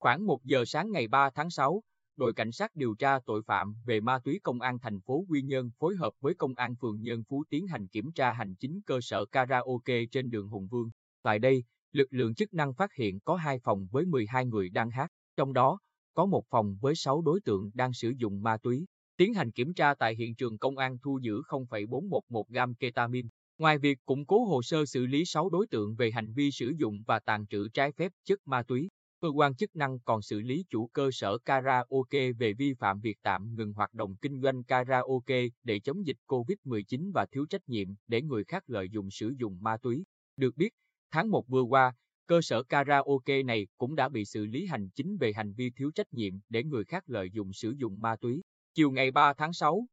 Khoảng 1 giờ sáng ngày 3 tháng 6, đội cảnh sát điều tra tội phạm về ma túy công an thành phố Quy Nhơn phối hợp với công an phường Nhân Phú tiến hành kiểm tra hành chính cơ sở karaoke trên đường Hùng Vương. Tại đây, lực lượng chức năng phát hiện có hai phòng với 12 người đang hát, trong đó có một phòng với 6 đối tượng đang sử dụng ma túy. Tiến hành kiểm tra tại hiện trường công an thu giữ 0,411 gam ketamin. Ngoài việc củng cố hồ sơ xử lý 6 đối tượng về hành vi sử dụng và tàn trữ trái phép chất ma túy, cơ quan chức năng còn xử lý chủ cơ sở karaoke về vi phạm việc tạm ngừng hoạt động kinh doanh karaoke để chống dịch COVID-19 và thiếu trách nhiệm để người khác lợi dụng sử dụng ma túy. Được biết, tháng 1 vừa qua, cơ sở karaoke này cũng đã bị xử lý hành chính về hành vi thiếu trách nhiệm để người khác lợi dụng sử dụng ma túy. Chiều ngày 3 tháng 6,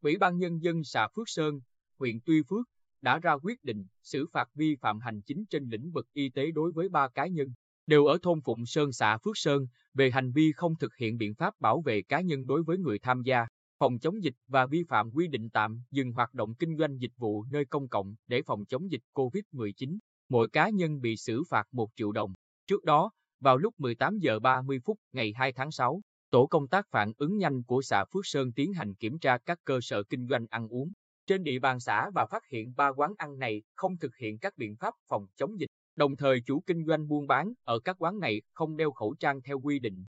Ủy ban Nhân dân xã Phước Sơn, huyện Tuy Phước đã ra quyết định xử phạt vi phạm hành chính trên lĩnh vực y tế đối với ba cá nhân, đều ở thôn Phụng Sơn xã Phước Sơn, về hành vi không thực hiện biện pháp bảo vệ cá nhân đối với người tham gia, phòng chống dịch và vi phạm quy định tạm dừng hoạt động kinh doanh dịch vụ nơi công cộng để phòng chống dịch COVID-19. Mỗi cá nhân bị xử phạt 1 triệu đồng. Trước đó, vào lúc 18 giờ 30 phút ngày 2 tháng 6, tổ công tác phản ứng nhanh của xã Phước Sơn tiến hành kiểm tra các cơ sở kinh doanh ăn uống trên địa bàn xã và phát hiện ba quán ăn này không thực hiện các biện pháp phòng chống dịch. Đồng thời chủ kinh doanh buôn bán ở các quán này không đeo khẩu trang theo quy định.